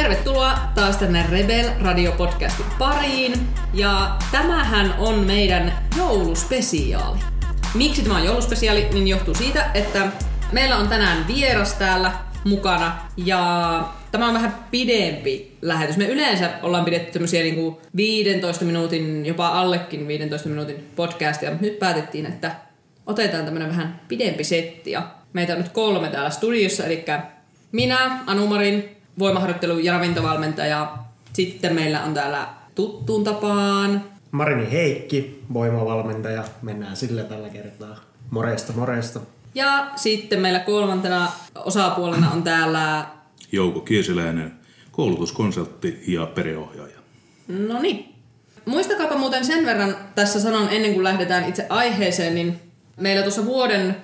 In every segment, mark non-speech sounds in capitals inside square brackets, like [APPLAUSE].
Tervetuloa taas tänne Rebel Radio Podcastin pariin. Ja tämähän on meidän jouluspesiaali. Miksi tämä on jouluspesiaali, niin johtuu siitä, että meillä on tänään vieras täällä mukana ja tämä on vähän pidempi lähetys. Me yleensä ollaan pidetty tämmöisiä niin 15 minuutin, jopa allekin 15 minuutin podcastia, mutta nyt päätettiin, että otetaan tämmöinen vähän pidempi setti. Ja meitä on nyt kolme täällä studiossa, eli minä, Anumarin, voimaharjoittelu- ja ravintovalmentaja. Sitten meillä on täällä tuttuun tapaan Marini Heikki, voimavalmentaja. Mennään sille tällä kertaa. Moresta, moresta. Ja sitten meillä kolmantena osapuolena on täällä... Jouko Kiesiläinen, koulutuskonsultti ja perheohjaaja. No niin. Muistakaapa muuten sen verran tässä sanon ennen kuin lähdetään itse aiheeseen, niin meillä tuossa vuoden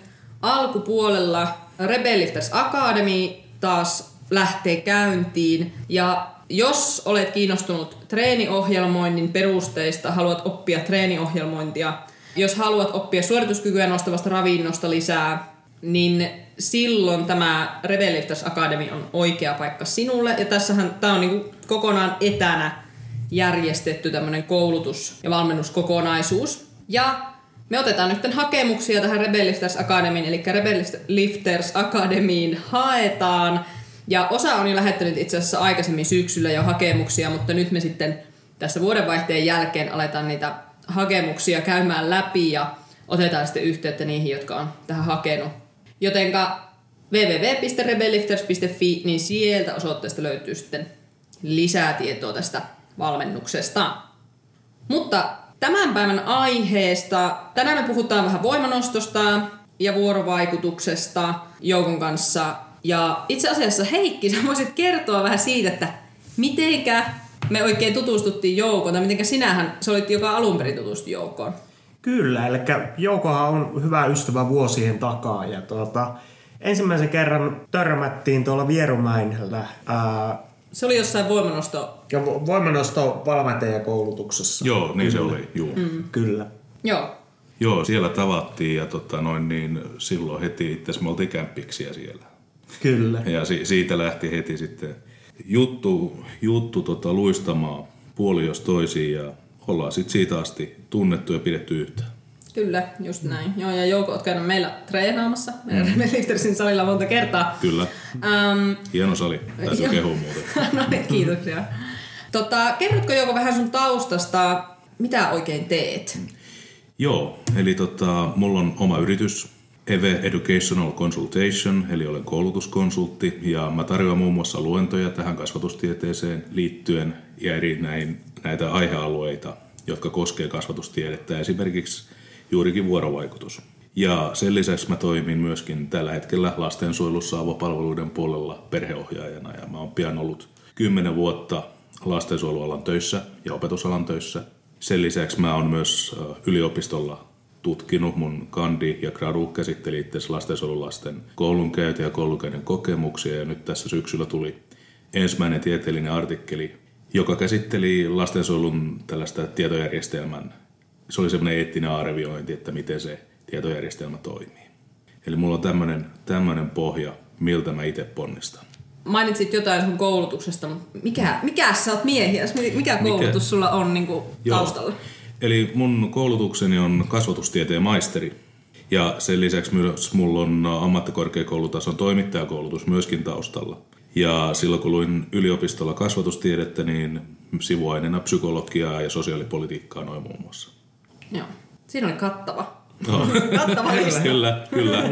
alkupuolella Rebellifters Academy taas lähtee käyntiin. Ja jos olet kiinnostunut treeniohjelmoinnin perusteista, haluat oppia treeniohjelmointia, jos haluat oppia suorituskykyä nostavasta ravinnosta lisää, niin silloin tämä Rebellifters Academy on oikea paikka sinulle. Ja tässähän tämä on niinku kokonaan etänä järjestetty tämmöinen koulutus- ja valmennuskokonaisuus. Ja me otetaan nyt hakemuksia tähän Rebellifters Academyin, eli Rebellifters Academyin haetaan. Ja osa on jo lähettänyt itse asiassa aikaisemmin syksyllä jo hakemuksia, mutta nyt me sitten tässä vuodenvaihteen jälkeen aletaan niitä hakemuksia käymään läpi ja otetaan sitten yhteyttä niihin, jotka on tähän hakenut. Jotenka www.rebellifters.fi, niin sieltä osoitteesta löytyy sitten lisää tietoa tästä valmennuksesta. Mutta tämän päivän aiheesta, tänään me puhutaan vähän voimanostosta ja vuorovaikutuksesta Joukon kanssa. Ja itse asiassa Heikki, [LAUGHS] sä voisit kertoa vähän siitä, että mitenkä me oikein tutustuttiin Joukoon, tai mitenkä sinähän, se olit joka alun perin tutustu Joukoon. Kyllä, eli Joukohan on hyvä ystävä vuosien takaa. Ja tuota, ensimmäisen kerran törmättiin tuolla Vierumäinellä. Ää, se oli jossain voimanosto... Ja voimanosto valmentajakoulutuksessa. Joo, niin se oli, juu. Mm. Kyllä. Joo. Joo, siellä tavattiin ja tota, noin niin, silloin heti itse me oltiin kämpiksiä siellä. Kyllä. Ja si- siitä lähti heti sitten juttu, juttu tota, luistamaan puoli jos toisiin ja ollaan sitten siitä asti tunnettu ja pidetty yhtä. Kyllä, just näin. Joo, ja Jouko, oot käynyt meillä treenaamassa meidän mm. Liftersin salilla monta kertaa. Kyllä. Um, Hieno sali. Tässä on kehu muuten. [LAUGHS] no niin, kiitoksia. Tota, kerrotko Jouko vähän sun taustasta, mitä oikein teet? Joo, eli tota, mulla on oma yritys, EVE Educational Consultation, eli olen koulutuskonsultti, ja mä tarjoan muun muassa luentoja tähän kasvatustieteeseen liittyen ja eri näin, näitä aihealueita, jotka koskee kasvatustiedettä, esimerkiksi juurikin vuorovaikutus. Ja sen lisäksi mä toimin myöskin tällä hetkellä lastensuojelussa avopalveluiden puolella perheohjaajana, ja mä oon pian ollut kymmenen vuotta lastensuojelualan töissä ja opetusalan töissä. Sen lisäksi mä oon myös yliopistolla tutkinut. Mun kandi ja gradu käsitteli itse lastensuojelulasten koulunkäynti ja koulunkäynnin kokemuksia ja nyt tässä syksyllä tuli ensimmäinen tieteellinen artikkeli, joka käsitteli lastensuojelun tällaista tietojärjestelmän. Se oli semmoinen eettinen arviointi, että miten se tietojärjestelmä toimii. Eli mulla on tämmöinen, tämmöinen pohja, miltä mä itse ponnistan. Mainitsit jotain sun koulutuksesta, mutta mikä, mikä sä oot miehiä? Mikä koulutus mikä? sulla on niin kuin, taustalla? Joo. Eli mun koulutukseni on kasvatustieteen maisteri. Ja sen lisäksi myös mulla on ammattikorkeakoulutason toimittajakoulutus myöskin taustalla. Ja silloin kun luin yliopistolla kasvatustiedettä, niin sivuaineena psykologiaa ja sosiaalipolitiikkaa noin muun muassa. Joo. Siinä oli kattava. No. [LAUGHS] kattava [LAUGHS] kyllä, kyllä.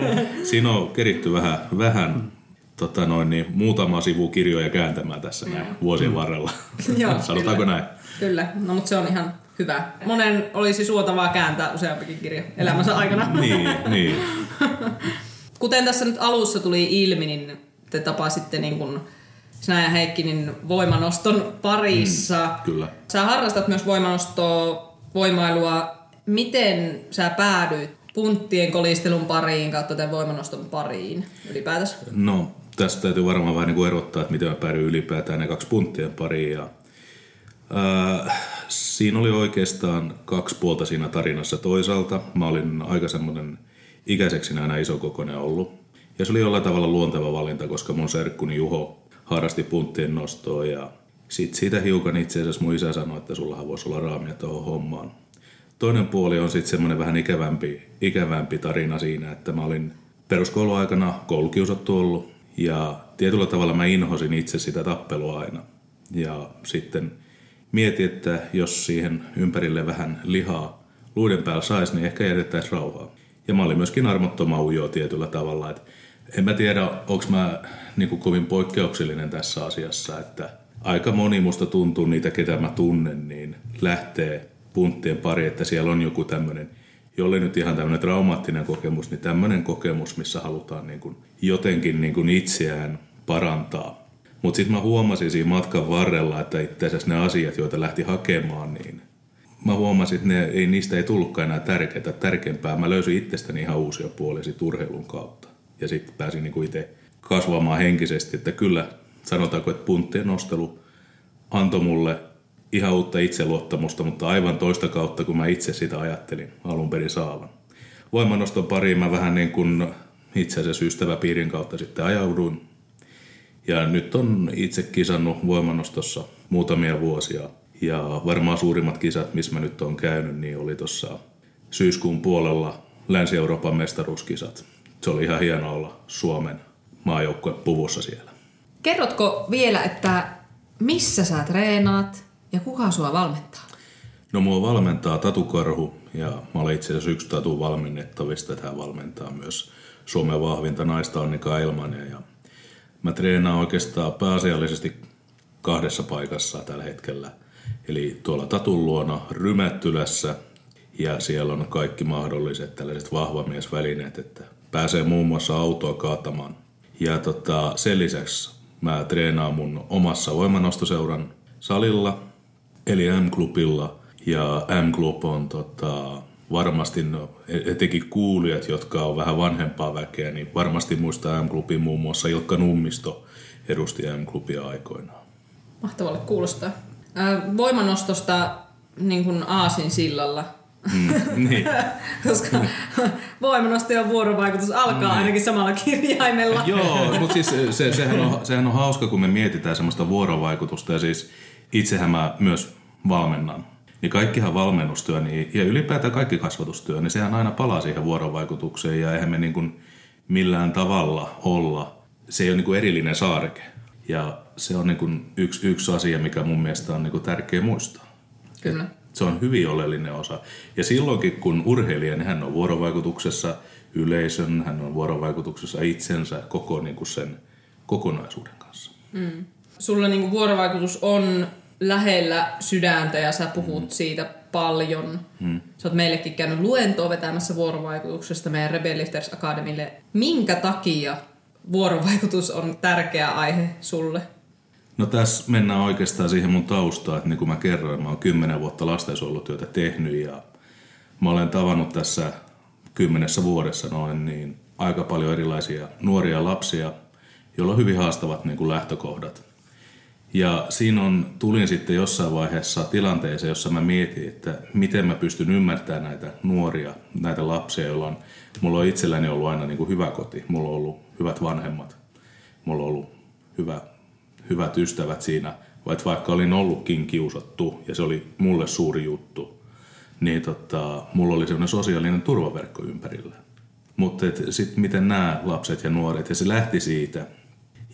Siinä on keritty vähän, vähän tota noin, niin, muutama sivu kirjoja kääntämään tässä näin vuosien varrella. Joo, [LAUGHS] Sanotaanko kyllä. näin? Kyllä, no mutta se on ihan hyvä. Monen olisi suotavaa kääntää useampikin kirja elämänsä aikana. [LAUGHS] niin, niin. [LAUGHS] Kuten tässä nyt alussa tuli ilmi, niin te tapasitte niin kuin sinä ja Heikki niin voimanoston parissa. Mm, kyllä. Sä harrastat myös voimanostoa, voimailua. Miten sä päädyit punttien kolistelun pariin kautta tämän voimanoston pariin ylipäätänsä? No, tästä täytyy varmaan vähän niin erottaa, että miten mä päädyin ylipäätään ne kaksi punttien pariin. Ja, äh, siinä oli oikeastaan kaksi puolta siinä tarinassa. Toisaalta mä olin aika semmoinen ikäiseksi aina iso kokoinen ollut. Ja se oli jollain tavalla luonteva valinta, koska mun serkkuni Juho harrasti punttien nostoa ja sitten siitä hiukan itse asiassa mun isä sanoi, että sullahan voisi olla raamia tuohon hommaan. Toinen puoli on sitten semmoinen vähän ikävämpi, ikävämpi tarina siinä, että mä olin peruskouluaikana koulukiusattu ollut ja tietyllä tavalla mä inhosin itse sitä tappelua aina. Ja sitten mietin, että jos siihen ympärille vähän lihaa luiden päällä saisi, niin ehkä jätettäisiin rauhaa. Ja mä olin myöskin armottoma ujo tietyllä tavalla. Että en mä tiedä, onko mä niin kovin poikkeuksellinen tässä asiassa, että aika moni musta tuntuu niitä, ketä mä tunnen, niin lähtee punttien pari, että siellä on joku tämmöinen, jolle nyt ihan tämmöinen traumaattinen kokemus, niin tämmöinen kokemus, missä halutaan niin kuin jotenkin niin kuin itseään parantaa. Mutta sitten mä huomasin siinä matkan varrella, että itse asiassa ne asiat, joita lähti hakemaan, niin mä huomasin, että ne, ei, niistä ei tullutkaan enää tärkeää. Tärkeämpää mä löysin itsestäni ihan uusia puolia urheilun kautta. Ja sitten pääsin niin kuin itse kasvamaan henkisesti, että kyllä sanotaanko, että punttien nostelu antoi mulle ihan uutta itseluottamusta, mutta aivan toista kautta kuin mä itse sitä ajattelin alun perin saavan. Voimanoston pariin mä vähän niin kuin itse asiassa ystäväpiirin kautta sitten ajauduin. Ja nyt on itse kisannut voimanostossa muutamia vuosia. Ja varmaan suurimmat kisat, missä mä nyt on käynyt, niin oli tuossa syyskuun puolella Länsi-Euroopan mestaruuskisat. Se oli ihan hienoa olla Suomen maajoukkue puvussa siellä. Kerrotko vielä, että missä sä treenaat ja kuka sua valmentaa? No mua valmentaa Tatu Karhu ja mä olen itse asiassa yksi Tatu valmennettavista. Tämä valmentaa myös Suomen vahvinta naista Annika Ilmanen ja mä treenaan oikeastaan pääasiallisesti kahdessa paikassa tällä hetkellä. Eli tuolla Tatun luona Rymättylässä ja siellä on kaikki mahdolliset tällaiset vahvamiesvälineet, että pääsee muun muassa autoa kaatamaan. Ja tota, sen lisäksi mä treenaan mun omassa voimanostoseuran salilla, eli M-klubilla. Ja M-klub on tota, varmasti, no, etenkin kuulijat, jotka on vähän vanhempaa väkeä, niin varmasti muistaa M-klubin muun muassa Ilkka Nummisto edusti M-klubia aikoinaan. Mahtavalle kuulostaa. voimanostosta niin kuin Aasin sillalla Mm, niin. [LAUGHS] Koska voimanosto ja vuorovaikutus alkaa niin. ainakin samalla kirjaimella. Joo, [LAUGHS] mutta siis se, sehän, on, sehän on hauska, kun me mietitään semmoista vuorovaikutusta ja siis itsehän mä myös valmennan. Niin kaikkihan valmennustyö niin, ja ylipäätään kaikki kasvatustyö, niin sehän aina palaa siihen vuorovaikutukseen ja eihän me niin kuin millään tavalla olla. Se ei ole niin kuin erillinen saareke. Ja se on niin kuin yksi, yksi asia, mikä mun mielestä on niin kuin tärkeä muistaa. Kyllä. Et se on hyvin oleellinen osa. Ja silloinkin, kun urheilija, niin hän on vuorovaikutuksessa yleisön, hän on vuorovaikutuksessa itsensä koko niin kuin sen kokonaisuuden kanssa. Mm. Sulla niin kuin vuorovaikutus on lähellä sydäntä ja sä puhut mm. siitä paljon. Mm. Sä oot meillekin käynyt luentoa vetämässä vuorovaikutuksesta meidän Rebellifters Academille. Minkä takia vuorovaikutus on tärkeä aihe sulle? No tässä mennään oikeastaan siihen mun taustaan, että niin kuin mä kerroin, mä oon kymmenen vuotta lastensuojelutyötä tehnyt ja mä olen tavannut tässä kymmenessä vuodessa noin niin aika paljon erilaisia nuoria lapsia, joilla on hyvin haastavat niin kuin lähtökohdat. Ja siinä on, tulin sitten jossain vaiheessa tilanteeseen, jossa mä mietin, että miten mä pystyn ymmärtämään näitä nuoria, näitä lapsia, joilla on, mulla on itselläni ollut aina niin kuin hyvä koti, mulla on ollut hyvät vanhemmat, mulla on ollut hyvä hyvät ystävät siinä, vaikka vaikka olin ollutkin kiusattu ja se oli mulle suuri juttu, niin tota, mulla oli semmoinen sosiaalinen turvaverkko ympärillä. Mutta sitten miten nämä lapset ja nuoret, ja se lähti siitä.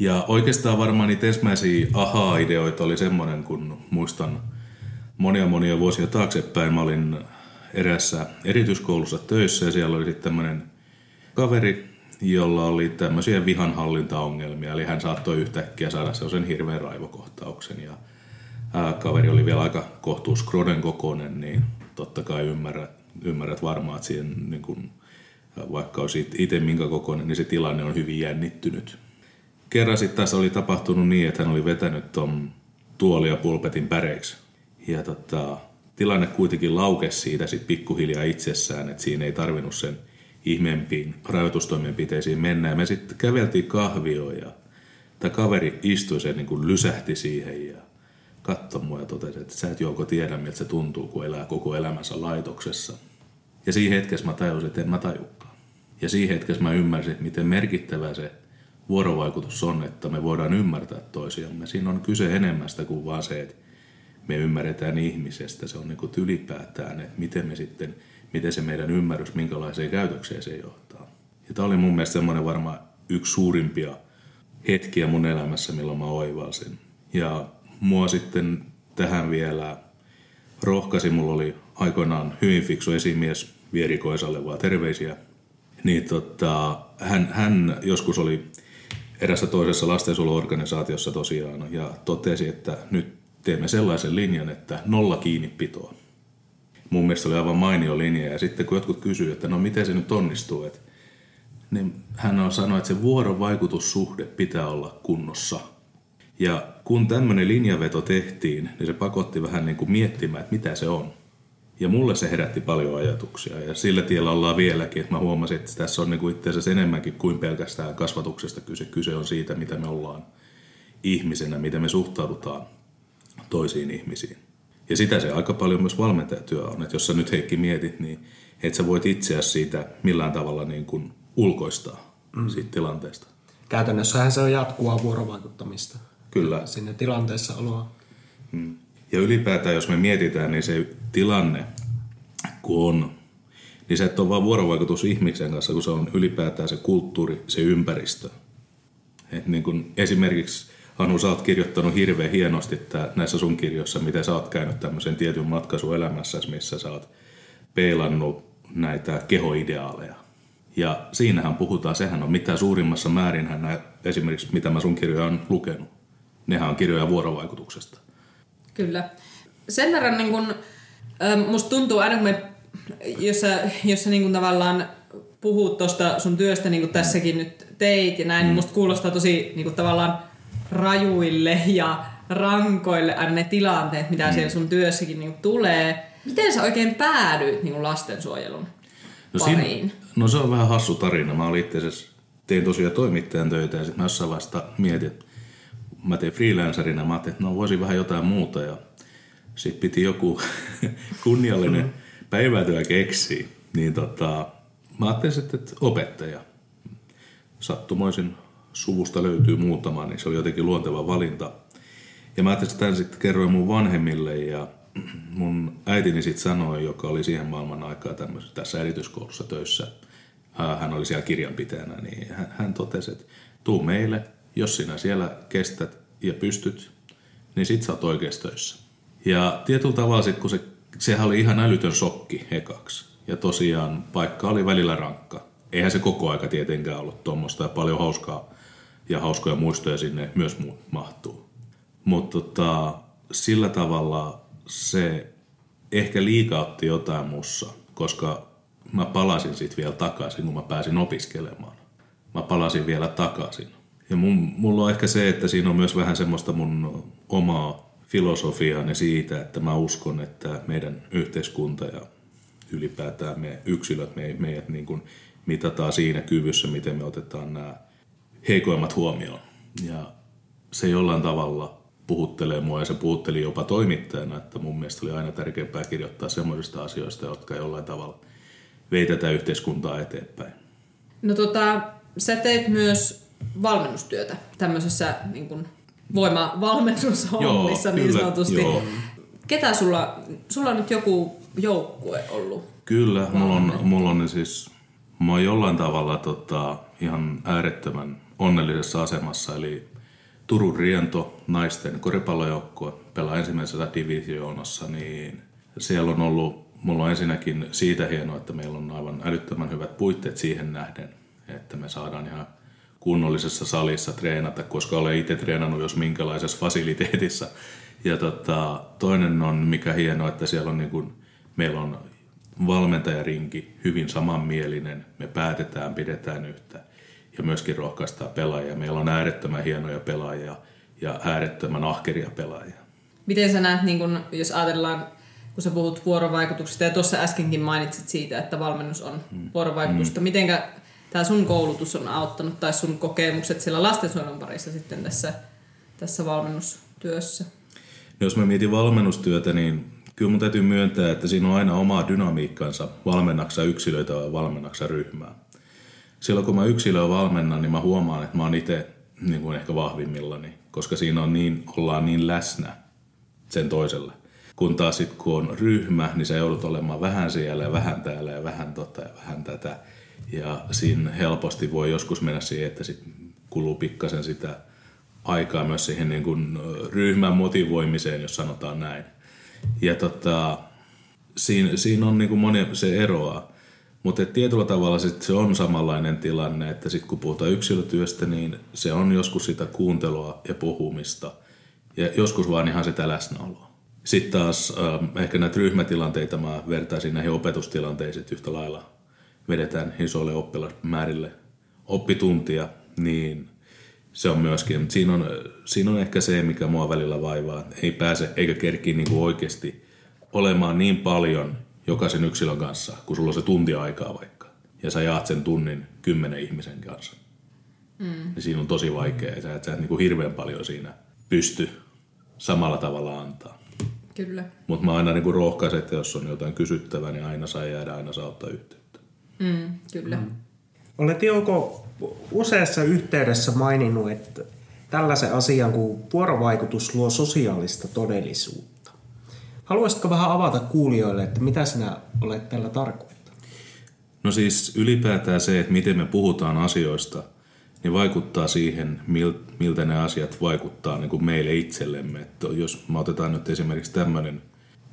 Ja oikeastaan varmaan niitä ensimmäisiä aha-ideoita oli semmoinen, kun muistan monia monia vuosia taaksepäin. Mä olin erässä erityiskoulussa töissä ja siellä oli sitten tämmöinen kaveri, jolla oli tämmöisiä vihanhallintaongelmia, eli hän saattoi yhtäkkiä saada sellaisen hirveän raivokohtauksen ja kaveri oli vielä aika kohtuus Kroden kokoinen, niin totta kai ymmärrät, ymmärrät varmaan, että siihen niin kun, vaikka olisi itse minkä kokoinen, niin se tilanne on hyvin jännittynyt. Kerran sitten tässä oli tapahtunut niin, että hän oli vetänyt tuon ja pulpetin päreiksi. Ja tota, tilanne kuitenkin laukesi siitä sitten pikkuhiljaa itsessään, että siinä ei tarvinnut sen – ihmeempiin rajoitustoimenpiteisiin mennään. Me sitten käveltiin kahvioon ja tämä kaveri istui sen niin kuin lysähti siihen ja katsoi mua ja totesi, että sä et joko tiedä, miltä se tuntuu, kun elää koko elämänsä laitoksessa. Ja siinä hetkessä mä tajusin, että en mä tajukaan. Ja siinä hetkessä mä ymmärsin, miten merkittävä se vuorovaikutus on, että me voidaan ymmärtää toisiamme. Siinä on kyse enemmästä kuin vaan se, että me ymmärretään ihmisestä. Se on niin kuin ylipäätään, että miten me sitten, miten se meidän ymmärrys, minkälaiseen käytökseen se johtaa. Ja tämä oli mun mielestä semmoinen varmaan yksi suurimpia hetkiä mun elämässä, milloin mä oivalsin. Ja mua sitten tähän vielä rohkasi, mulla oli aikoinaan hyvin fiksu esimies Vierikoisalle vaan terveisiä. Niin tota, hän, hän joskus oli erässä toisessa lastensuojeluorganisaatiossa tosiaan ja totesi, että nyt teemme sellaisen linjan, että nolla kiinni pitoa. Mun mielestä oli aivan mainio linja ja sitten kun jotkut kysyivät, että no miten se nyt onnistuu, että niin hän on sanonut, että se vuorovaikutussuhde pitää olla kunnossa. Ja kun tämmöinen linjaveto tehtiin, niin se pakotti vähän niin kuin miettimään, että mitä se on. Ja mulle se herätti paljon ajatuksia ja sillä tiellä ollaan vieläkin, että mä huomasin, että tässä on niin kuin itse asiassa enemmänkin kuin pelkästään kasvatuksesta kyse. Kyse on siitä, mitä me ollaan ihmisenä, miten me suhtaudutaan toisiin ihmisiin. Ja sitä se aika paljon myös valmentajatyö on, että jos sä nyt Heikki mietit, niin et sä voit itseä siitä millään tavalla niin kuin ulkoistaa mm. siitä tilanteesta. Käytännössähän se on jatkuvaa vuorovaikuttamista. Kyllä. Sinne tilanteessa oloa. Mm. Ja ylipäätään, jos me mietitään, niin se tilanne, kun on, niin se et ole vaan vuorovaikutus ihmisen kanssa, kun se on ylipäätään se kulttuuri, se ympäristö. Et niin kun esimerkiksi Anu, sä oot kirjoittanut hirveän hienosti että näissä sun kirjoissa, miten sä oot käynyt tämmöisen tietyn matkaisun elämässä, missä sä oot peilannut näitä kehoideaaleja. Ja siinähän puhutaan, sehän on mitä suurimmassa määrin esimerkiksi mitä mä sun kirjoja on lukenut. Nehän on kirjoja vuorovaikutuksesta. Kyllä. Sen verran niin kun, musta tuntuu aina kun me, jos sä, jos sä niin kun tavallaan puhut tuosta sun työstä niin kuin tässäkin nyt teit ja näin, niin mm. musta kuulostaa tosi niin kuin tavallaan rajuille ja rankoille aina ne tilanteet, mitä mm. siellä sun työssäkin niin kuin tulee. Miten sä oikein päädyit niin kuin lastensuojelun no pariin? Siinä, no se on vähän hassu tarina. Mä olin itse asiassa, tein tosiaan toimittajan töitä ja sitten mä jossain vasta mietin, mä tein freelancerina, mä ajattelin, että no voisin vähän jotain muuta ja sitten piti joku [LAUGHS] kunniallinen päivätyö keksiä. Niin tota, mä ajattelin sitten, että opettaja. Sattumoisin suvusta löytyy muutama, niin se oli jotenkin luonteva valinta. Ja mä ajattelin, että tämän sitten kerroin mun vanhemmille ja mun äitini sitten sanoi, joka oli siihen maailman aikaa tässä erityiskoulussa töissä, hän oli siellä kirjanpitäjänä, niin hän, hän totesi, että tuu meille, jos sinä siellä kestät ja pystyt, niin sit sä oot oikeassa töissä. Ja tietyllä tavalla sit, kun se, sehän oli ihan älytön shokki ekaksi. Ja tosiaan paikka oli välillä rankka. Eihän se koko aika tietenkään ollut tuommoista ja paljon hauskaa ja hauskoja muistoja sinne myös mahtuu. Mutta tota, sillä tavalla se ehkä liikautti jotain mussa, koska mä palasin sitten vielä takaisin, kun mä pääsin opiskelemaan. Mä palasin vielä takaisin. Ja mun, mulla on ehkä se, että siinä on myös vähän semmoista mun omaa filosofiaani siitä, että mä uskon, että meidän yhteiskunta ja ylipäätään me yksilöt, me, meidät niin kuin mitataan siinä kyvyssä, miten me otetaan nämä heikoimmat huomioon. Ja se jollain tavalla puhuttelee mua ja se puhutteli jopa toimittajana, että mun mielestä oli aina tärkeämpää kirjoittaa semmoisista asioista, jotka jollain tavalla vei tätä yhteiskuntaa eteenpäin. No tota, sä teet myös valmennustyötä tämmöisessä niin kuin voimavalmennushommissa niin sanotusti. Joo. Ketä sulla, sulla on nyt joku joukkue ollut? Kyllä, mulla on, mulla on siis, mä oon jollain tavalla tota, ihan äärettömän onnellisessa asemassa, eli Turun Riento naisten koripallojoukkue pelaa ensimmäisessä divisioonassa, niin siellä on ollut, mulla on ensinnäkin siitä hienoa, että meillä on aivan älyttömän hyvät puitteet siihen nähden, että me saadaan ihan kunnollisessa salissa treenata, koska olen itse treenannut jos minkälaisessa fasiliteetissa. Ja tota, toinen on, mikä hienoa, että siellä on niin kuin, meillä on valmentajarinki hyvin samanmielinen, me päätetään, pidetään yhtä ja myöskin rohkaistaan pelaajia. Meillä on äärettömän hienoja pelaajia ja äärettömän ahkeria pelaajia. Miten sä näet, niin kun, jos ajatellaan, kun sä puhut vuorovaikutuksesta ja tuossa äskenkin mainitsit siitä, että valmennus on hmm. vuorovaikutusta, mm. mitenkä tämä sun koulutus on auttanut tai sun kokemukset siellä lastensuojelun parissa sitten tässä, tässä valmennustyössä? No jos mä mietin valmennustyötä, niin kyllä mun täytyy myöntää, että siinä on aina oma dynamiikkansa valmennaksa yksilöitä vai valmennaksa ryhmää. silloin kun mä yksilöä valmennan, niin mä huomaan, että mä oon itse niin kuin ehkä vahvimmillani, koska siinä on niin, ollaan niin läsnä sen toiselle. Kun taas sit kun on ryhmä, niin sä joudut olemaan vähän siellä ja vähän täällä ja vähän tota ja vähän tätä. Ja siinä helposti voi joskus mennä siihen, että sit kuluu pikkasen sitä aikaa myös siihen niin kuin ryhmän motivoimiseen, jos sanotaan näin. Ja tota, siinä, siinä on niin kuin moni, se eroa. Mutta tietyllä tavalla sit se on samanlainen tilanne, että sit kun puhutaan yksilötyöstä, niin se on joskus sitä kuuntelua ja puhumista. Ja joskus vaan ihan sitä läsnäoloa. Sitten taas ehkä näitä ryhmätilanteita mä vertaisin näihin opetustilanteisiin yhtä lailla. Vedetään isoille oppilasmäärille oppituntia, niin se on myöskin. Siinä on, siinä on ehkä se, mikä mua välillä vaivaa. Ei pääse eikä kerki niin oikeasti olemaan niin paljon jokaisen yksilön kanssa, kun sulla on se tunti aikaa vaikka. Ja sä jaat sen tunnin kymmenen ihmisen kanssa. Mm. Niin siinä on tosi vaikea. Ja sä et, sä et niin kuin hirveän paljon siinä pysty samalla tavalla antaa. Kyllä. Mutta mä aina niin rohkaisen, että jos on jotain kysyttävää, niin aina saa jäädä, aina saa ottaa yhteyttä. Mm, kyllä. Mm. Olet joko useassa yhteydessä maininnut, että tällaisen asian kuin vuorovaikutus luo sosiaalista todellisuutta. Haluaisitko vähän avata kuulijoille, että mitä sinä olet tällä tarkoittanut? No siis ylipäätään se, että miten me puhutaan asioista, niin vaikuttaa siihen, miltä ne asiat vaikuttaa niin kuin meille itsellemme. Että jos me otetaan nyt esimerkiksi tämmöinen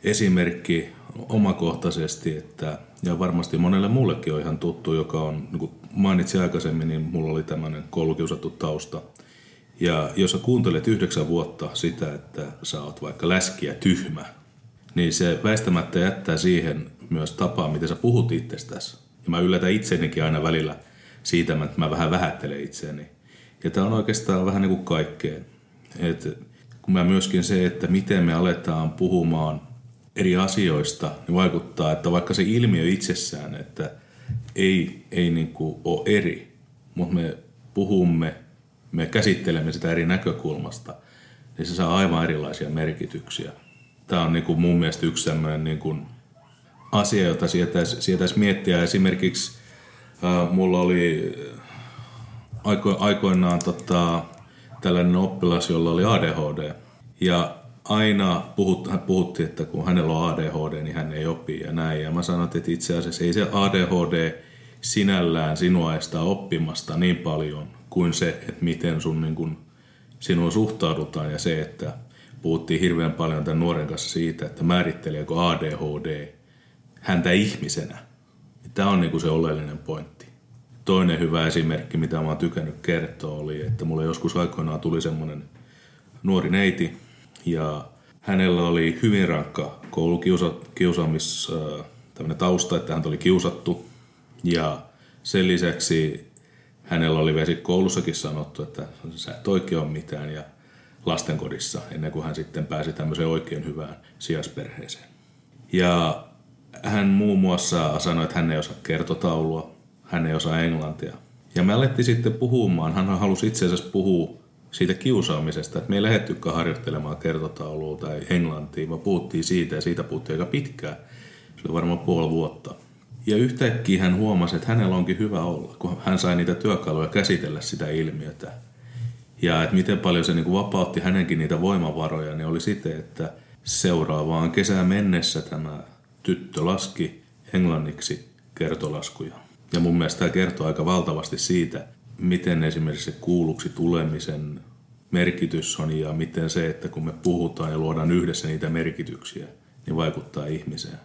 esimerkki omakohtaisesti, että, ja varmasti monelle muullekin on ihan tuttu, joka on, niin kuin mainitsin aikaisemmin, niin mulla oli tämmöinen koulukiusattu tausta. Ja jos sä kuuntelet yhdeksän vuotta sitä, että sä oot vaikka läskiä tyhmä, niin se väistämättä jättää siihen myös tapaa, miten sä puhut itsestäsi. Ja mä yllätän itsenikin aina välillä siitä, että mä vähän vähättelen itseäni. Ja tämä on oikeastaan vähän niin kuin kaikkeen. Et kun mä myöskin se, että miten me aletaan puhumaan eri asioista, niin vaikuttaa, että vaikka se ilmiö itsessään, että ei, ei niin kuin ole eri, mutta me puhumme, me käsittelemme sitä eri näkökulmasta, niin se saa aivan erilaisia merkityksiä. Tämä on niin kuin mun mielestä yksi sellainen niin kuin asia, jota sietäisi, sietäisi miettiä. Esimerkiksi äh, mulla oli aiko, aikoinaan tota, tällainen oppilas, jolla oli ADHD. Ja aina puhut, puhuttiin, että kun hänellä on ADHD, niin hän ei opi ja näin. Ja mä sanoin, että itse asiassa ei se ADHD sinällään sinua estää oppimasta niin paljon kuin se, että miten sun niin kun, sinua suhtaudutaan ja se, että puhuttiin hirveän paljon tämän nuoren kanssa siitä, että määritteleekö ADHD häntä ihmisenä. Tämä on niin kuin se oleellinen pointti. Toinen hyvä esimerkki, mitä mä oon tykännyt kertoa, oli, että mulle joskus aikoinaan tuli semmoinen nuori neiti, ja hänellä oli hyvin rankka koulukiusaamis tausta, että hän oli kiusattu. Ja sen lisäksi hänellä oli vesi koulussakin sanottu, että sä et oikein ole mitään ja lastenkodissa ennen kuin hän sitten pääsi tämmöiseen oikein hyvään sijaisperheeseen. Ja hän muun muassa sanoi, että hän ei osaa kertotaulua, hän ei osaa englantia. Ja me alettiin sitten puhumaan, hän halusi itse asiassa puhua siitä kiusaamisesta, että me ei lähettykään harjoittelemaan kertotaulua tai englantia, vaan puhuttiin siitä ja siitä puhuttiin aika pitkään. Se oli varmaan puoli vuotta. Ja yhtäkkiä hän huomasi, että hänellä onkin hyvä olla, kun hän sai niitä työkaluja käsitellä sitä ilmiötä. Ja että miten paljon se niin vapautti hänenkin niitä voimavaroja, niin oli sitten, että seuraavaan kesään mennessä tämä tyttö laski englanniksi kertolaskuja. Ja mun mielestä tämä kertoo aika valtavasti siitä, miten esimerkiksi se kuulluksi tulemisen merkitys on ja miten se, että kun me puhutaan ja luodaan yhdessä niitä merkityksiä, niin vaikuttaa ihmiseen.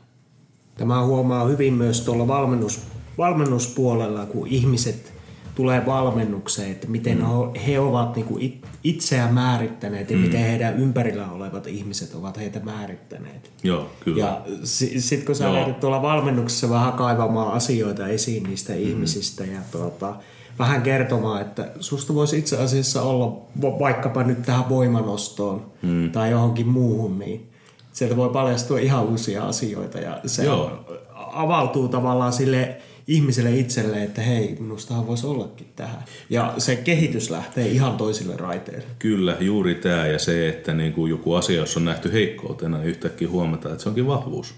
Tämä huomaa hyvin myös tuolla valmennus, valmennuspuolella, kun ihmiset tulee valmennukseen, että miten mm. he ovat niin kuin itseään määrittäneet ja mm. miten heidän ympärillä olevat ihmiset ovat heitä määrittäneet. Joo, kyllä. Ja sitten kun sä lähdet tuolla valmennuksessa vähän kaivamaan asioita esiin niistä mm. ihmisistä ja tuota, vähän kertomaan, että susta voisi itse asiassa olla vaikkapa nyt tähän voimanostoon mm. tai johonkin muuhun, niin sieltä voi paljastua ihan uusia asioita ja se Joo. avautuu tavallaan sille ihmiselle itselle, että hei, minustahan voisi ollakin tähän. Ja se kehitys lähtee ihan toisille raiteille. Kyllä, juuri tämä ja se, että niin kuin joku asia, jos on nähty heikkoutena, niin yhtäkkiä huomataan, että se onkin vahvuus.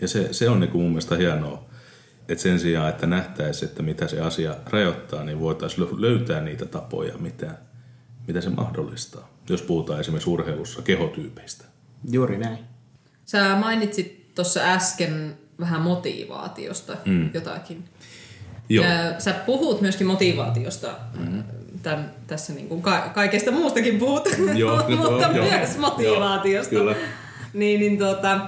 Ja se, se on niin kuin mun mielestä hienoa. Et sen sijaan, että nähtäisiin, että mitä se asia rajoittaa, niin voitaisiin löytää niitä tapoja, mitä, mitä se mahdollistaa. Jos puhutaan esimerkiksi urheilussa kehotyypeistä. Juuri näin. Sä mainitsit tuossa äsken vähän motivaatiosta mm. jotakin. Joo. Ja sä puhut myöskin motivaatiosta. Mm-hmm. Tän, tässä niin kuin ka- kaikesta muustakin puhut, [LAUGHS] Joo, mutta joo, myös motivaatiosta. Joo, kyllä. Niin, niin tuota,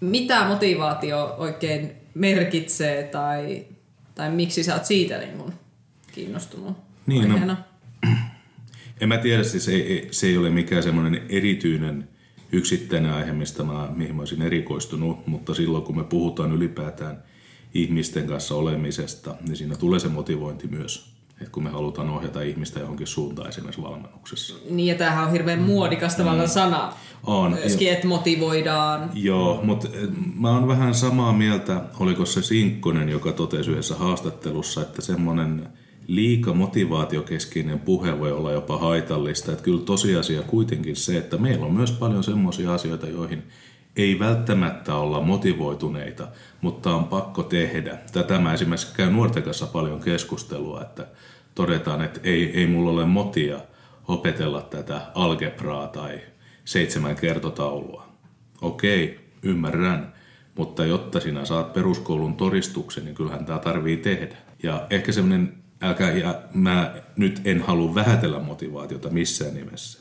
mitä motivaatio oikein merkitsee tai, tai miksi sä oot siitä niin kuin kiinnostunut Niin, no? [CLEARS THROAT] En mä tiedä, siis ei, ei, se ei ole mikään semmoinen erityinen yksittäinen aihe, mistä mä, mihin mä olisin erikoistunut, mutta silloin kun me puhutaan ylipäätään ihmisten kanssa olemisesta, niin siinä tulee se motivointi myös. Että kun me halutaan ohjata ihmistä johonkin suuntaan esimerkiksi valmennuksessa. Niin, ja tämähän on hirveän muodikas tavallaan sana. Mm. On. Myöskin, että motivoidaan. Joo, mutta eh, mä oon vähän samaa mieltä, oliko se Sinkkonen, joka totesi yhdessä haastattelussa, että semmoinen liika motivaatiokeskeinen puhe voi olla jopa haitallista. Että kyllä tosiasia kuitenkin se, että meillä on myös paljon semmoisia asioita, joihin ei välttämättä olla motivoituneita, mutta on pakko tehdä. Tätä mä esimerkiksi käyn nuorten kanssa paljon keskustelua, että todetaan, että ei, ei mulla ole motia opetella tätä algebraa tai seitsemän kertotaulua. Okei, ymmärrän, mutta jotta sinä saat peruskoulun todistuksen, niin kyllähän tämä tarvii tehdä. Ja ehkä semmoinen, älkää, ja mä nyt en halua vähätellä motivaatiota missään nimessä,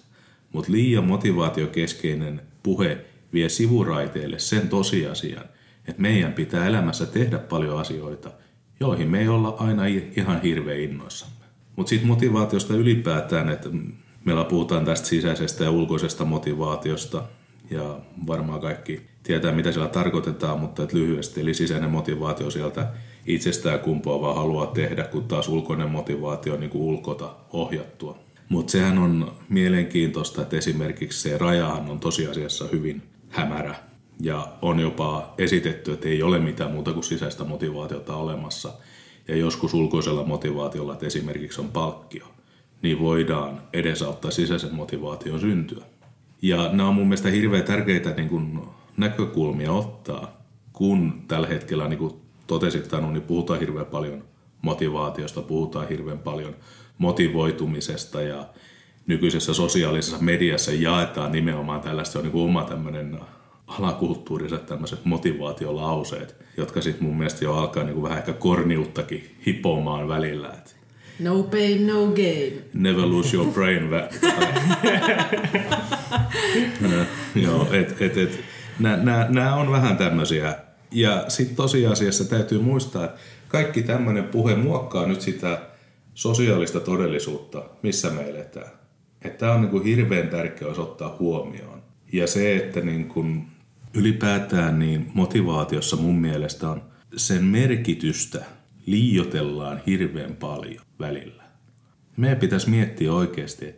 mutta liian motivaatiokeskeinen puhe vie sivuraiteille sen tosiasian, että meidän pitää elämässä tehdä paljon asioita, joihin me ei olla aina ihan hirveän innoissamme. Mutta sitten motivaatiosta ylipäätään, että meillä puhutaan tästä sisäisestä ja ulkoisesta motivaatiosta, ja varmaan kaikki tietää, mitä sillä tarkoitetaan, mutta että lyhyesti, eli sisäinen motivaatio sieltä itsestään kumpuavaa haluaa tehdä, kun taas ulkoinen motivaatio on niin kuin ulkota ohjattua. Mutta sehän on mielenkiintoista, että esimerkiksi se rajahan on tosiasiassa hyvin hämärä. Ja on jopa esitetty, että ei ole mitään muuta kuin sisäistä motivaatiota olemassa. Ja joskus ulkoisella motivaatiolla, että esimerkiksi on palkkio, niin voidaan edesauttaa sisäisen motivaation syntyä. Ja nämä on mun mielestä hirveän tärkeitä niin kuin näkökulmia ottaa, kun tällä hetkellä, niin kuin totesit Tanu, niin puhutaan hirveän paljon motivaatiosta, puhutaan hirveän paljon motivoitumisesta ja nykyisessä sosiaalisessa mediassa jaetaan nimenomaan tällaista, se on niin kuin oma tämmöinen alakulttuuriset tämmöiset motivaatiolauseet, jotka sitten mun mielestä jo alkaa niin kuin vähän ehkä korniuttakin hipomaan välillä. Et No pain, no gain. never lose your brain. [LAUGHS] [LAUGHS] Joo, et, et, et, nämä on vähän tämmöisiä. Ja sitten tosiasiassa täytyy muistaa, että kaikki tämmöinen puhe muokkaa nyt sitä sosiaalista todellisuutta, missä me eletään. Että tämä on niin kuin hirveän tärkeä ottaa huomioon. Ja se, että niin kuin ylipäätään niin motivaatiossa mun mielestä on sen merkitystä liiotellaan hirveän paljon välillä. Meidän pitäisi miettiä oikeasti.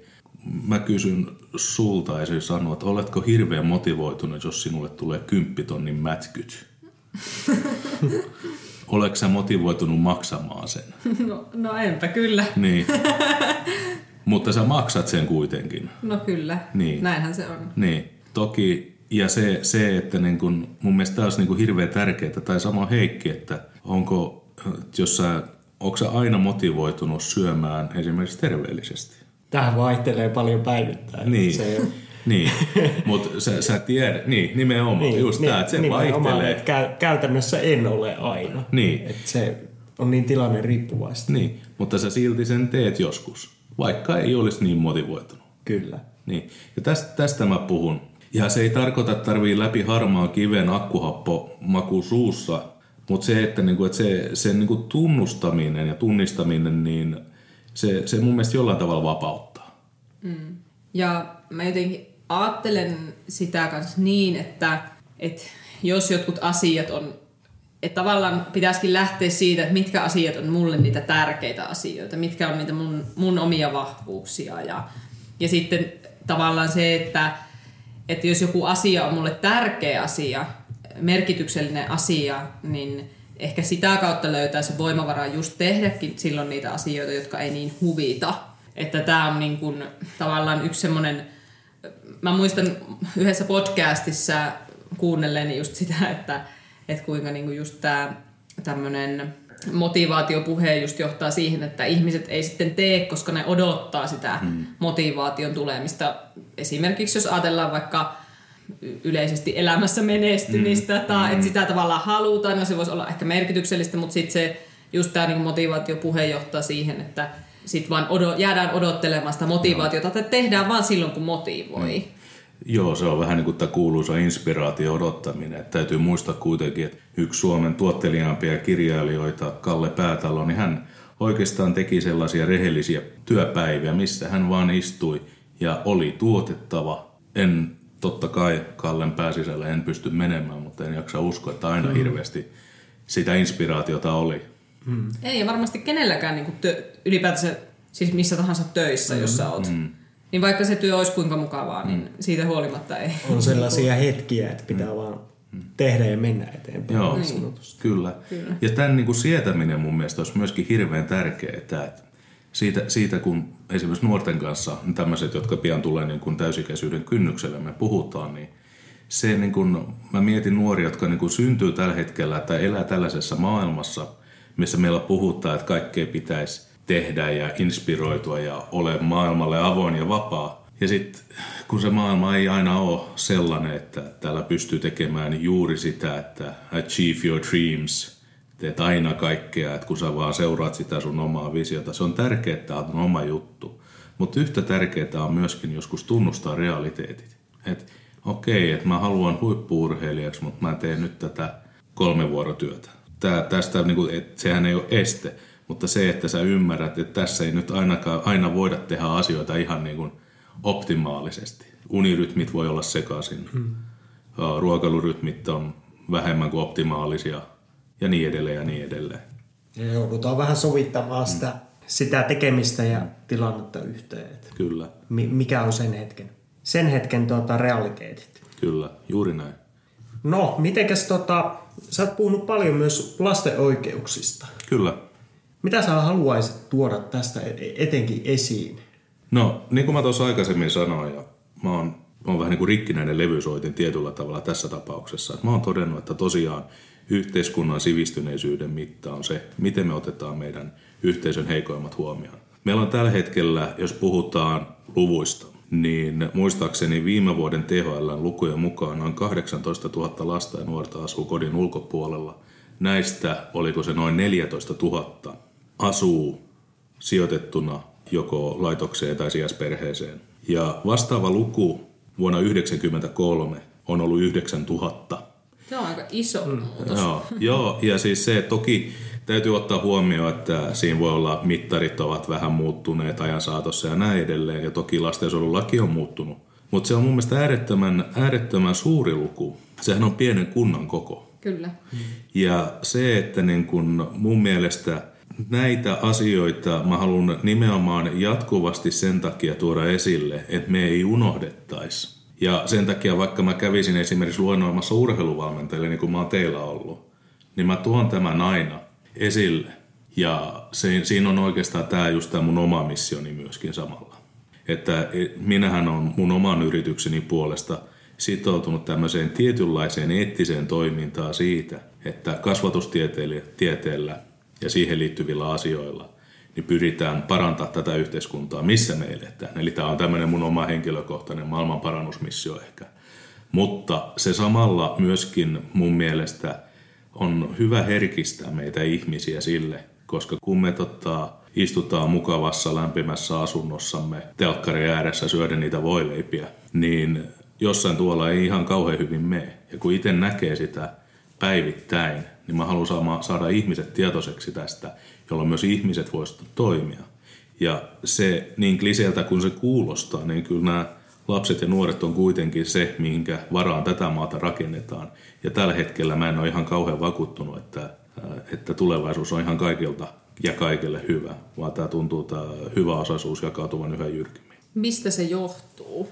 Mä kysyn sulta ja sanoa, että oletko hirveän motivoitunut, jos sinulle tulee kymppitonnin mätkyt? [LAUGHS] Oletko sä motivoitunut maksamaan sen? No, no enpä kyllä. Niin. [LAUGHS] Mutta sä maksat sen kuitenkin. No kyllä, Niin. näinhän se on. Niin, toki. Ja se, se että niin kun, mun mielestä tämä olisi niin kun hirveän tärkeää, tai sama Heikki, että onko, jos sä, onko sä aina motivoitunut syömään esimerkiksi terveellisesti? Tähän vaihtelee paljon päivittäin. Niin, Se, [LAUGHS] niin. mutta sä, sä tiedät, niin nimenomaan, niin, just niin, tämä, että se nimenomaan, vaihtelee. että käy, käytännössä en ole aina. Niin. Että se on niin tilanne riippuvaista. Niin, mutta sä silti sen teet joskus, vaikka ei olisi niin motivoitunut. Kyllä. Niin. Ja tästä, tästä mä puhun. Ja se ei tarkoita, että tarvii läpi harmaan kiven akkuhappo maku suussa, mutta se, että, niinku, että se, sen niinku tunnustaminen ja tunnistaminen, niin se, se mun mielestä jollain tavalla vapauttaa. Ja mä jotenkin ajattelen sitä kanssa niin, että, että jos jotkut asiat on, että tavallaan pitäisikin lähteä siitä, että mitkä asiat on mulle niitä tärkeitä asioita, mitkä on niitä mun, mun omia vahvuuksia ja, ja sitten tavallaan se, että, että jos joku asia on mulle tärkeä asia, merkityksellinen asia, niin ehkä sitä kautta löytää se voimavara just tehdäkin silloin niitä asioita, jotka ei niin huvita. Että tämä on niin kuin, tavallaan yksi semmoinen, mä muistan yhdessä podcastissa kuunnelleeni just sitä, että, että kuinka niin kuin just tämä tämmöinen motivaatiopuhe just johtaa siihen, että ihmiset ei sitten tee, koska ne odottaa sitä mm. motivaation tulemista. Esimerkiksi jos ajatellaan vaikka yleisesti elämässä menestymistä mm. tai että sitä tavallaan halutaan, ja se voisi olla ehkä merkityksellistä, mutta sitten se just tämä niin motivaatiopuhe johtaa siihen, että sitten vaan odot, jäädään odottelemaan sitä motivaatiota, että tehdään vaan silloin, kun motivoi. Mm. Joo, se on vähän niin kuin tämä kuuluisa inspiraatio odottaminen. Että täytyy muistaa kuitenkin, että yksi Suomen tuotteliaampia kirjailijoita, Kalle Päätalo, niin hän oikeastaan teki sellaisia rehellisiä työpäiviä, missä hän vaan istui ja oli tuotettava. En totta kai Kallen pääsisälle en pysty menemään, mutta en jaksa uskoa, että aina mm. hirveästi sitä inspiraatiota oli. Mm. Ei, varmasti kenelläkään niin kuin työ, ylipäätänsä, siis missä tahansa töissä, mm. jos sä oot. Mm. Niin vaikka se työ olisi kuinka mukavaa, niin mm. siitä huolimatta ei. On sellaisia hetkiä, että pitää mm. vaan tehdä ja mennä eteenpäin. Joo, niin. kyllä. kyllä. Ja tämän niin kuin sietäminen mun mielestä olisi myöskin hirveän tärkeää, että siitä, siitä kun esimerkiksi nuorten kanssa, tämmöiset, jotka pian tulee niin kuin täysikäisyyden kynnykselle, me puhutaan, niin se niin kuin, mä mietin nuoria, jotka niin kuin syntyy tällä hetkellä tai elää tällaisessa maailmassa, missä meillä puhutaan, että kaikkea pitäisi tehdä ja inspiroitua ja ole maailmalle avoin ja vapaa. Ja sitten kun se maailma ei aina ole sellainen, että täällä pystyy tekemään juuri sitä, että achieve your dreams, teet aina kaikkea, että kun sä vaan seuraat sitä sun omaa visiota. Se on tärkeää, että on oma juttu. Mutta yhtä tärkeää on myöskin joskus tunnustaa realiteetit. Että okei, että mä haluan huippuurheilijaksi, mutta mä teen nyt tätä kolme vuorotyötä. Tää, tästä, niin kuin, että sehän ei ole este, mutta se, että sä ymmärrät, että tässä ei nyt ainakaan, aina voida tehdä asioita ihan niin kuin optimaalisesti. Unirytmit voi olla sekaisin, hmm. ruokailurytmit on vähemmän kuin optimaalisia ja niin edelleen ja niin edelleen. Ja joudutaan vähän sovittamaan sitä, hmm. sitä tekemistä ja tilannetta yhteen. Kyllä. Mikä on sen hetken, sen hetken tuota, realiteetit. Kyllä, juuri näin. No, mitenkäs tota, sä oot puhunut paljon myös lasten oikeuksista. Kyllä. Mitä sä haluaisit tuoda tästä e- etenkin esiin? No, niin kuin mä tuossa aikaisemmin sanoin, ja mä oon, mä oon vähän niin kuin rikkinäinen levysoitin tietyllä tavalla tässä tapauksessa. Mä oon todennut, että tosiaan yhteiskunnan sivistyneisyyden mitta on se, miten me otetaan meidän yhteisön heikoimmat huomioon. Meillä on tällä hetkellä, jos puhutaan luvuista, niin muistaakseni viime vuoden THL lukujen mukaan noin 18 000 lasta ja nuorta asuu kodin ulkopuolella. Näistä, oliko se noin 14 000, asuu sijoitettuna joko laitokseen tai sijaisperheeseen. Ja vastaava luku vuonna 1993 on ollut 9000. Se on aika iso mm. muutos. Joo, joo, ja siis se, että toki täytyy ottaa huomioon, että siinä voi olla mittarit ovat vähän muuttuneet ajan saatossa ja näin edelleen. Ja toki lastensuojelulaki on muuttunut. Mutta se on mun mielestä äärettömän, äärettömän suuri luku. Sehän on pienen kunnan koko. Kyllä. Ja se, että niin kun mun mielestä näitä asioita mä haluan nimenomaan jatkuvasti sen takia tuoda esille, että me ei unohdettaisi. Ja sen takia vaikka mä kävisin esimerkiksi luennoimassa urheiluvalmentajille, niin kuin mä oon teillä ollut, niin mä tuon tämän aina esille. Ja se, siinä on oikeastaan tämä just tämä mun oma missioni myöskin samalla. Että minähän on mun oman yritykseni puolesta sitoutunut tämmöiseen tietynlaiseen eettiseen toimintaan siitä, että kasvatustieteellä ja siihen liittyvillä asioilla niin pyritään parantaa tätä yhteiskuntaa, missä me eletään. Eli tämä on tämmöinen mun oma henkilökohtainen maailmanparannusmissio ehkä. Mutta se samalla myöskin mun mielestä on hyvä herkistää meitä ihmisiä sille, koska kun me totta, istutaan mukavassa lämpimässä asunnossamme telkkari ääressä syöden niitä voileipiä, niin jossain tuolla ei ihan kauhean hyvin mene. Ja kun itse näkee sitä päivittäin, niin mä haluan saada ihmiset tietoiseksi tästä, jolloin myös ihmiset voisivat toimia. Ja se niin kliseeltä kuin se kuulostaa, niin kyllä nämä lapset ja nuoret on kuitenkin se, minkä varaan tätä maata rakennetaan. Ja tällä hetkellä mä en ole ihan kauhean vakuuttunut, että, että tulevaisuus on ihan kaikilta ja kaikille hyvä, vaan tämä tuntuu tämä hyvä osaisuus jakautuvan yhä jyrkemmin. Mistä se johtuu?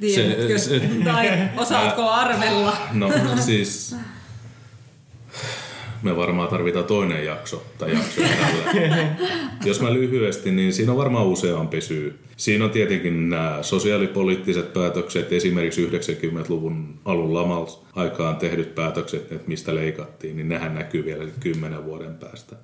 Tiedätkö? Se, se, tai osaatko [LAUGHS] arvella? No siis me varmaan tarvitaan toinen jakso tai jakso tällä. [LAUGHS] Jos mä lyhyesti, niin siinä on varmaan useampi syy. Siinä on tietenkin nämä sosiaalipoliittiset päätökset, esimerkiksi 90-luvun alun lamalla aikaan tehdyt päätökset, että mistä leikattiin, niin nehän näkyy vielä kymmenen vuoden päästä.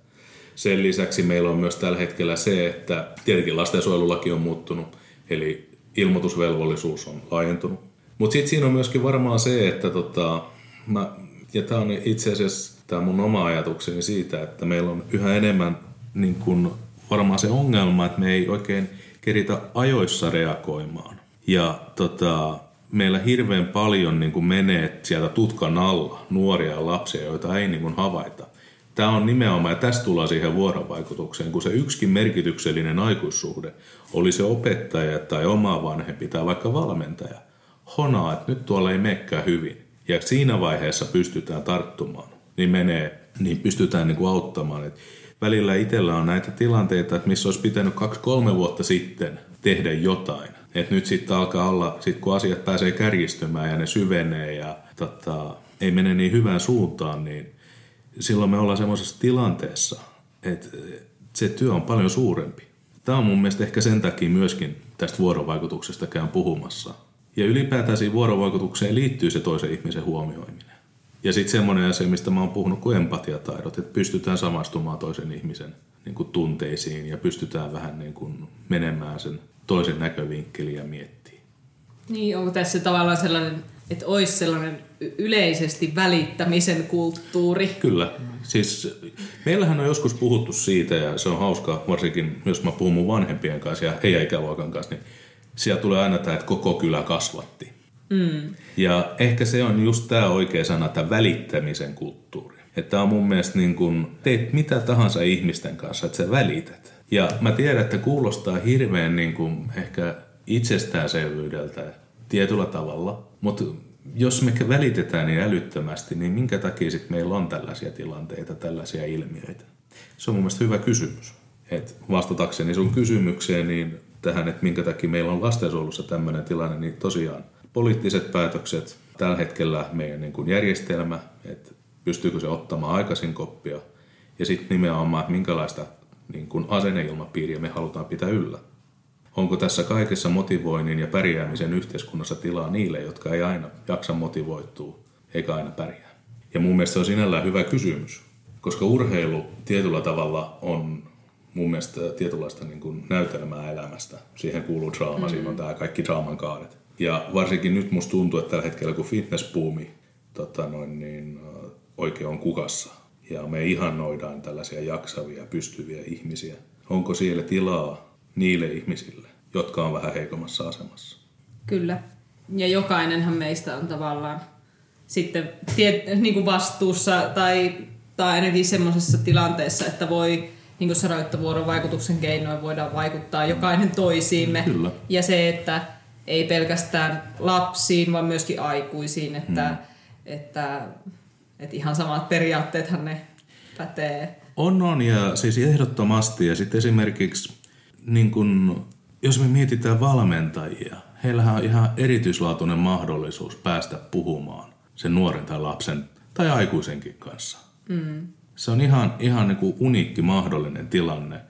Sen lisäksi meillä on myös tällä hetkellä se, että tietenkin lastensuojelulaki on muuttunut, eli ilmoitusvelvollisuus on laajentunut. Mutta sitten siinä on myöskin varmaan se, että tota, mä, ja tämä on itse asiassa tämä mun oma ajatukseni siitä, että meillä on yhä enemmän niin kun, varmaan se ongelma, että me ei oikein keritä ajoissa reagoimaan. Ja tota, meillä hirveän paljon niin kuin menee sieltä tutkan alla nuoria lapsia, joita ei niin kuin havaita. Tämä on nimenomaan, ja tästä tullaan siihen vuorovaikutukseen, kun se yksikin merkityksellinen aikuissuhde oli se opettaja tai oma vanhempi tai vaikka valmentaja, honaa, että nyt tuolla ei mekkää hyvin. Ja siinä vaiheessa pystytään tarttumaan, niin menee, niin pystytään niin kuin auttamaan. Et välillä itsellä on näitä tilanteita, että missä olisi pitänyt kaksi-kolme vuotta sitten tehdä jotain. Et nyt sitten alkaa olla, sit kun asiat pääsee kärjistymään ja ne syvenee ja tota, ei mene niin hyvään suuntaan, niin silloin me ollaan semmoisessa tilanteessa, että se työ on paljon suurempi. Tämä on mun mielestä ehkä sen takia myöskin tästä vuorovaikutuksesta käyn puhumassa. Ja ylipäätään siihen vuorovaikutukseen liittyy se toisen ihmisen huomioiminen. Ja sitten semmoinen asia, mistä mä oon puhunut kuin empatiataidot, että pystytään samastumaan toisen ihmisen niin kuin tunteisiin ja pystytään vähän niin kuin menemään sen toisen näkövinkkeliin ja miettiä. Niin, onko tässä tavallaan sellainen, että olisi sellainen yleisesti välittämisen kulttuuri? Kyllä. Siis meillähän on joskus puhuttu siitä ja se on hauska, varsinkin jos mä puhun mun vanhempien kanssa ja heidän ikäluokan kanssa, niin siellä tulee aina tämä, että koko kylä kasvatti. Mm. Ja ehkä se on just tämä oikea sana, tämä välittämisen kulttuuri. Että on mun mielestä niin kun teet mitä tahansa ihmisten kanssa, että sä välität. Ja mä tiedän, että kuulostaa hirveän niin kuin ehkä itsestäänselvyydeltä tietyllä tavalla, mutta jos me välitetään niin älyttömästi, niin minkä takia sit meillä on tällaisia tilanteita, tällaisia ilmiöitä? Se on mun mielestä hyvä kysymys. Et vastatakseni sun kysymykseen, niin tähän, että minkä takia meillä on lastensuojelussa tämmöinen tilanne, niin tosiaan poliittiset päätökset, tällä hetkellä meidän niin kuin järjestelmä, että pystyykö se ottamaan aikaisin koppia, ja sitten nimenomaan, että minkälaista niin kuin asenneilmapiiriä me halutaan pitää yllä. Onko tässä kaikessa motivoinnin ja pärjäämisen yhteiskunnassa tilaa niille, jotka ei aina jaksa motivoitua eikä aina pärjää? Ja mun mielestä se on sinällään hyvä kysymys, koska urheilu tietyllä tavalla on mun mielestä tietynlaista niin kuin näytelmää elämästä. Siihen kuuluu draama, mm-hmm. siinä on tämä kaikki draaman kaaret. Ja varsinkin nyt musta tuntuu, että tällä hetkellä kun fitnessbuumi tota noin, niin, oikein on kukassa ja me ihannoidaan tällaisia jaksavia, pystyviä ihmisiä, onko siellä tilaa niille ihmisille, jotka on vähän heikommassa asemassa? Kyllä. Ja jokainenhan meistä on tavallaan sitten tiet, niin kuin vastuussa tai, tai ainakin semmoisessa tilanteessa, että voi niin kuin sanoit, että vuorovaikutuksen keinoin voidaan vaikuttaa jokainen toisiimme. Kyllä. Ja se, että ei pelkästään lapsiin, vaan myöskin aikuisiin, että, mm. että, että ihan samat periaatteethan ne pätee. On, on ja siis ehdottomasti. Ja sitten esimerkiksi niin kun, jos me mietitään valmentajia, heillähän on ihan erityislaatuinen mahdollisuus päästä puhumaan sen nuoren tai lapsen tai aikuisenkin kanssa. Mm. Se on ihan, ihan niin kuin uniikki mahdollinen tilanne.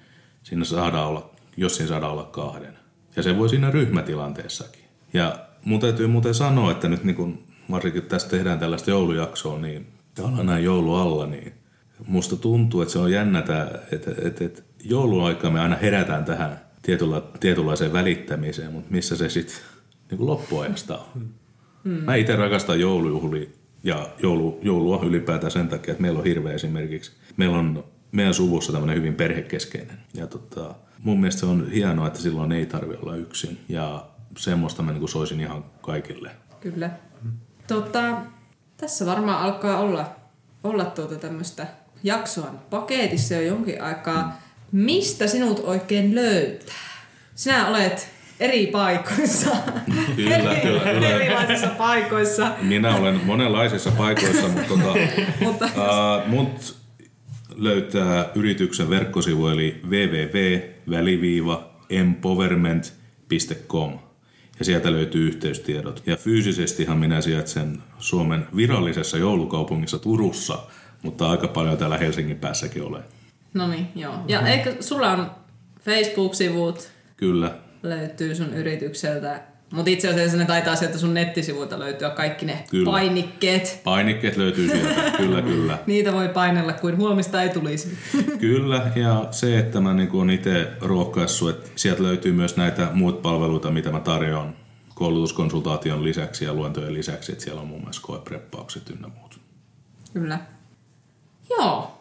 Siinä saadaan olla, jos siinä saadaan olla kahden. Ja se voi siinä ryhmätilanteessakin. Ja mun täytyy muuten sanoa, että nyt niin kun varsinkin tästä tehdään tällaista joulujaksoa, niin ollaan näin joulu alla, niin musta tuntuu, että se on jännä, että, että, että, että jouluaikaa me aina herätään tähän tietynla, tietynlaiseen välittämiseen, mutta missä se sitten niin loppuajasta on. Mm. Mä itse rakastan joulujuhlia ja joulu, joulua ylipäätään sen takia, että meillä on hirveä esimerkiksi, meillä on meidän suvussa tämmöinen hyvin perhekeskeinen. Ja tota, mun mielestä se on hienoa, että silloin ei tarvi olla yksin. Ja semmoista mä niin soisin ihan kaikille. Kyllä. Tota, tässä varmaan alkaa olla, olla tuota tämmöistä jaksoa paketissa jo jonkin aikaa. Mistä sinut oikein löytää? Sinä olet eri paikoissa. Kyllä, [LAUGHS] eri, kyllä, kyllä. [LAUGHS] Erilaisissa paikoissa. Minä olen monenlaisissa paikoissa, mutta, tota, [LAUGHS] mutta... Uh, mut löytää yrityksen verkkosivu eli www.empowerment.com ja sieltä löytyy yhteystiedot. Ja fyysisestihan minä sijaitsen Suomen virallisessa joulukaupungissa Turussa, mutta aika paljon täällä Helsingin päässäkin ole. No niin, joo. Ja mm-hmm. eikö sulla on Facebook-sivut, Kyllä, löytyy sun yritykseltä, mutta itse asiassa ne taitaa sieltä sun nettisivuilta löytyä kaikki ne Kyllä. painikkeet. painikkeet löytyy sieltä, [LAUGHS] kyllä kyllä. Niitä voi painella kuin huomista ei tulisi. [LAUGHS] Kyllä, ja se, että mä niin olen itse ruokkaissut, että sieltä löytyy myös näitä muita palveluita, mitä mä tarjoan koulutuskonsultaation lisäksi ja luentojen lisäksi, että siellä on muun muassa koepreppaukset ynnä muut. Kyllä. Joo.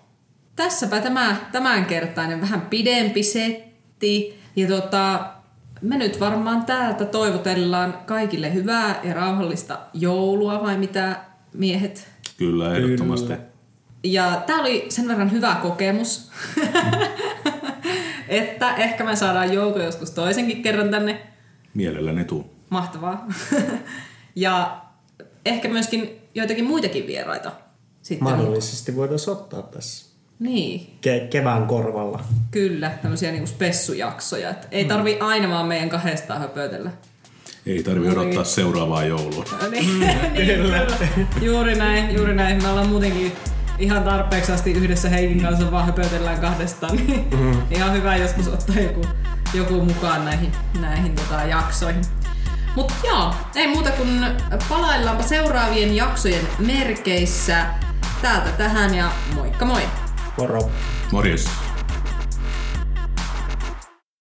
Tässäpä tämä tämänkertainen vähän pidempi setti. Ja tota, me nyt varmaan täältä toivotellaan kaikille hyvää ja rauhallista joulua, vai mitä miehet? Kyllä, ehdottomasti. Kyllä. Ja tämä oli sen verran hyvä kokemus, [LAUGHS] että ehkä me saadaan Jouko joskus toisenkin kerran tänne. Mielelläni tuu. Mahtavaa. [LAUGHS] ja ehkä myöskin joitakin muitakin vieraita. Sitten. Mahdollisesti voitaisiin ottaa tässä Niin, ke- kevään korvalla. kyllä. Tämmöisiä niinku spessujaksoja. Et ei tarvi aina vaan meidän kahdestaan höpötellä. Ei tarvi odottaa seuraavaa joulua. Niin, [LAUGHS] niin, kyllä. Juuri näin, juuri näin. Me ollaan muutenkin ihan tarpeeksi asti yhdessä Heikin kanssa vaan höpötellään kahdestaan. Niin Ihan hyvä joskus ottaa joku, joku mukaan näihin, näihin tota, jaksoihin. Mutta joo, ei muuta kuin palaillaanpa seuraavien jaksojen merkeissä täältä tähän ja moikka moi! Moro. Morjes!